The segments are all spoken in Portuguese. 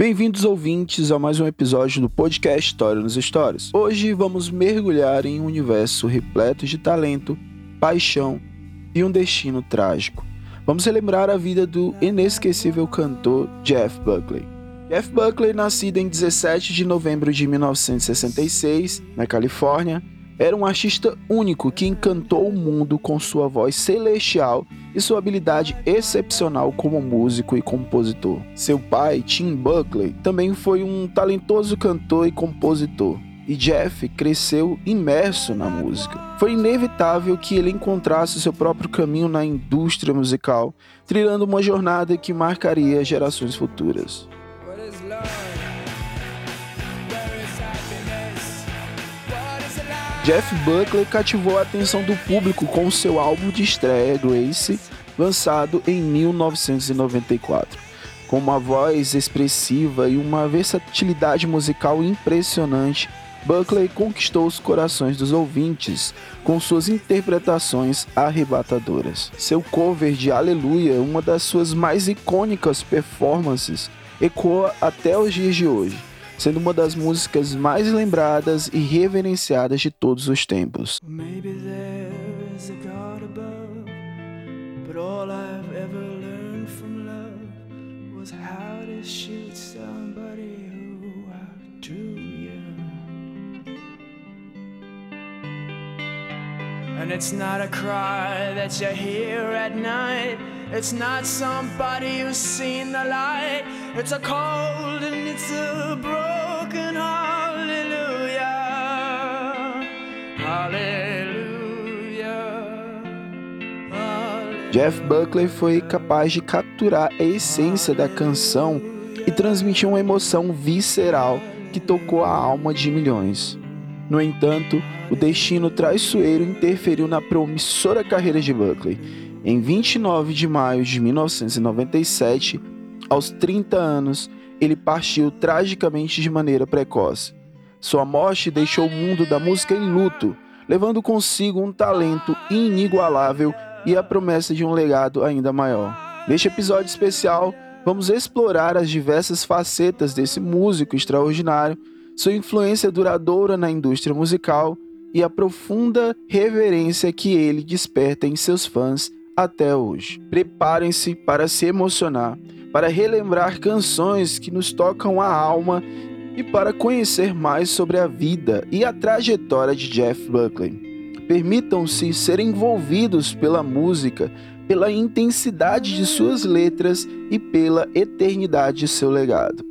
Bem-vindos ouvintes a mais um episódio do podcast História nos Stories. Hoje vamos mergulhar em um universo repleto de talento, paixão e um destino trágico. Vamos relembrar a vida do inesquecível cantor Jeff Buckley. Jeff Buckley, nascido em 17 de novembro de 1966, na Califórnia, era um artista único que encantou o mundo com sua voz celestial e sua habilidade excepcional como músico e compositor. Seu pai, Tim Buckley, também foi um talentoso cantor e compositor. E Jeff cresceu imerso na música. Foi inevitável que ele encontrasse seu próprio caminho na indústria musical, trilhando uma jornada que marcaria gerações futuras. Jeff Buckley cativou a atenção do público com seu álbum de estreia, Grace, lançado em 1994. Com uma voz expressiva e uma versatilidade musical impressionante, Buckley conquistou os corações dos ouvintes com suas interpretações arrebatadoras. Seu cover de Aleluia, uma das suas mais icônicas performances, ecoa até os dias de hoje sendo uma das músicas mais lembradas e reverenciadas de todos os tempos. And it's not a cry that you hear at night. It's not somebody who's seen the light. It's a cold and it's a broken hallelujah. Hallelujah. hallelujah. Jeff Buckley foi capaz de capturar a essência da canção e transmitir uma emoção visceral que tocou a alma de milhões. No entanto, o destino traiçoeiro interferiu na promissora carreira de Buckley em 29 de maio de 1997, aos 30 anos, ele partiu tragicamente de maneira precoce. Sua morte deixou o mundo da música em luto, levando consigo um talento inigualável e a promessa de um legado ainda maior. Neste episódio especial, vamos explorar as diversas facetas desse músico extraordinário, sua influência duradoura na indústria musical e a profunda reverência que ele desperta em seus fãs até hoje. Preparem-se para se emocionar, para relembrar canções que nos tocam a alma e para conhecer mais sobre a vida e a trajetória de Jeff Buckley. Permitam-se ser envolvidos pela música, pela intensidade de suas letras e pela eternidade de seu legado.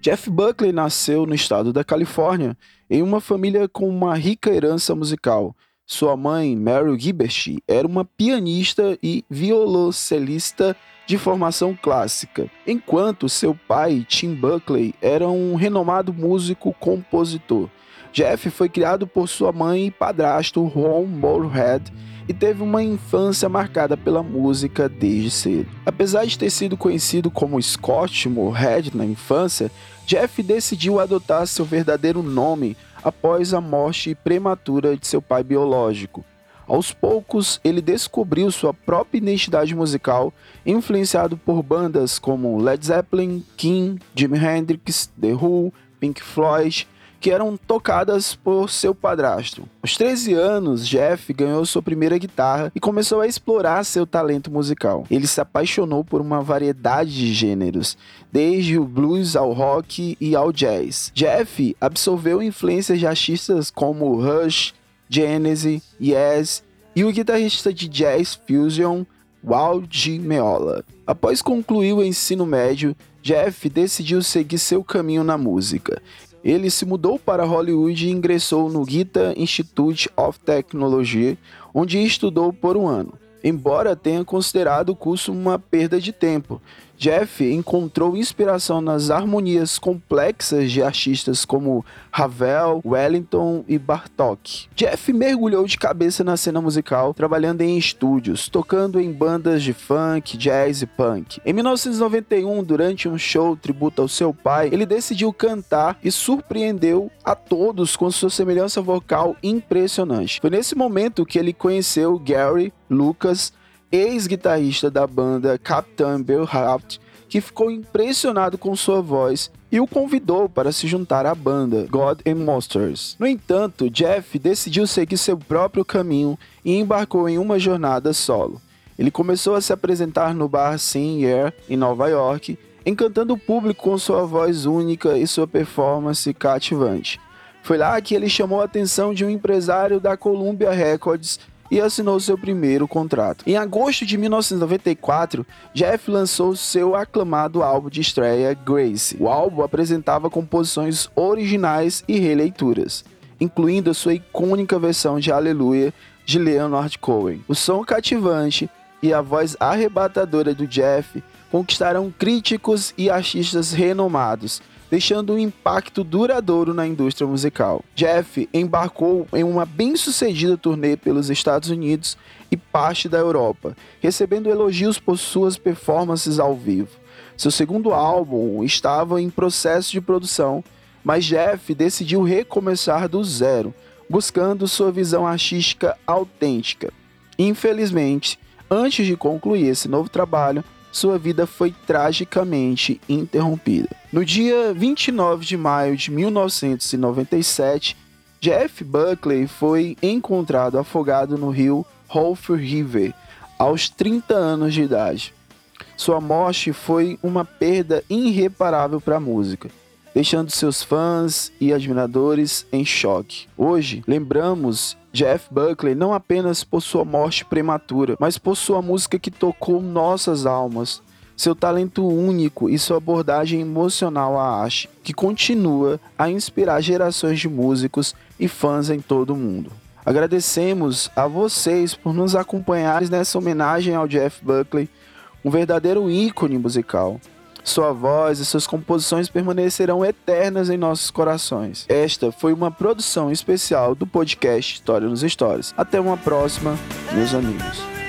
Jeff Buckley nasceu no estado da Califórnia em uma família com uma rica herança musical. Sua mãe, Mary Gibbert, era uma pianista e violoncelista de formação clássica, enquanto seu pai, Tim Buckley, era um renomado músico compositor. Jeff foi criado por sua mãe e padrasto Ron Moorhead e teve uma infância marcada pela música desde cedo. Apesar de ter sido conhecido como Scott Moorhead na infância, Jeff decidiu adotar seu verdadeiro nome após a morte prematura de seu pai biológico. Aos poucos, ele descobriu sua própria identidade musical, influenciado por bandas como Led Zeppelin, King, Jimi Hendrix, The Who, Pink Floyd que eram tocadas por seu padrasto. Aos 13 anos, Jeff ganhou sua primeira guitarra e começou a explorar seu talento musical. Ele se apaixonou por uma variedade de gêneros, desde o blues ao rock e ao jazz. Jeff absorveu influências de artistas como Rush, Genesis, Yes e o guitarrista de jazz fusion Walt Meola. Após concluir o ensino médio, Jeff decidiu seguir seu caminho na música. Ele se mudou para Hollywood e ingressou no Guitar Institute of Technology, onde estudou por um ano. Embora tenha considerado o curso uma perda de tempo, Jeff encontrou inspiração nas harmonias complexas de artistas como Ravel, Wellington e Bartok. Jeff mergulhou de cabeça na cena musical, trabalhando em estúdios, tocando em bandas de funk, jazz e punk. Em 1991, durante um show tributo ao seu pai, ele decidiu cantar e surpreendeu a todos com sua semelhança vocal impressionante. Foi nesse momento que ele conheceu Gary Lucas, ex-guitarrista da banda Captain Bearhart, que ficou impressionado com sua voz e o convidou para se juntar à banda God and Monsters. No entanto, Jeff decidiu seguir seu próprio caminho e embarcou em uma jornada solo. Ele começou a se apresentar no bar Air em Nova York, encantando o público com sua voz única e sua performance cativante. Foi lá que ele chamou a atenção de um empresário da Columbia Records e assinou seu primeiro contrato. Em agosto de 1994, Jeff lançou seu aclamado álbum de estreia Grace. O álbum apresentava composições originais e releituras, incluindo a sua icônica versão de Aleluia de Leonard Cohen. O som cativante e a voz arrebatadora do Jeff conquistaram críticos e artistas renomados, deixando um impacto duradouro na indústria musical. Jeff embarcou em uma bem-sucedida turnê pelos Estados Unidos e parte da Europa, recebendo elogios por suas performances ao vivo. Seu segundo álbum estava em processo de produção, mas Jeff decidiu recomeçar do zero, buscando sua visão artística autêntica. Infelizmente, antes de concluir esse novo trabalho, sua vida foi tragicamente interrompida. No dia 29 de maio de 1997, Jeff Buckley foi encontrado afogado no rio Wolf River aos 30 anos de idade. Sua morte foi uma perda irreparável para a música, deixando seus fãs e admiradores em choque. Hoje, lembramos Jeff Buckley não apenas por sua morte prematura, mas por sua música que tocou nossas almas, seu talento único e sua abordagem emocional à arte, que continua a inspirar gerações de músicos e fãs em todo o mundo. Agradecemos a vocês por nos acompanharem nessa homenagem ao Jeff Buckley, um verdadeiro ícone musical. Sua voz e suas composições permanecerão eternas em nossos corações. Esta foi uma produção especial do podcast História nos Stories. Até uma próxima, meus amigos.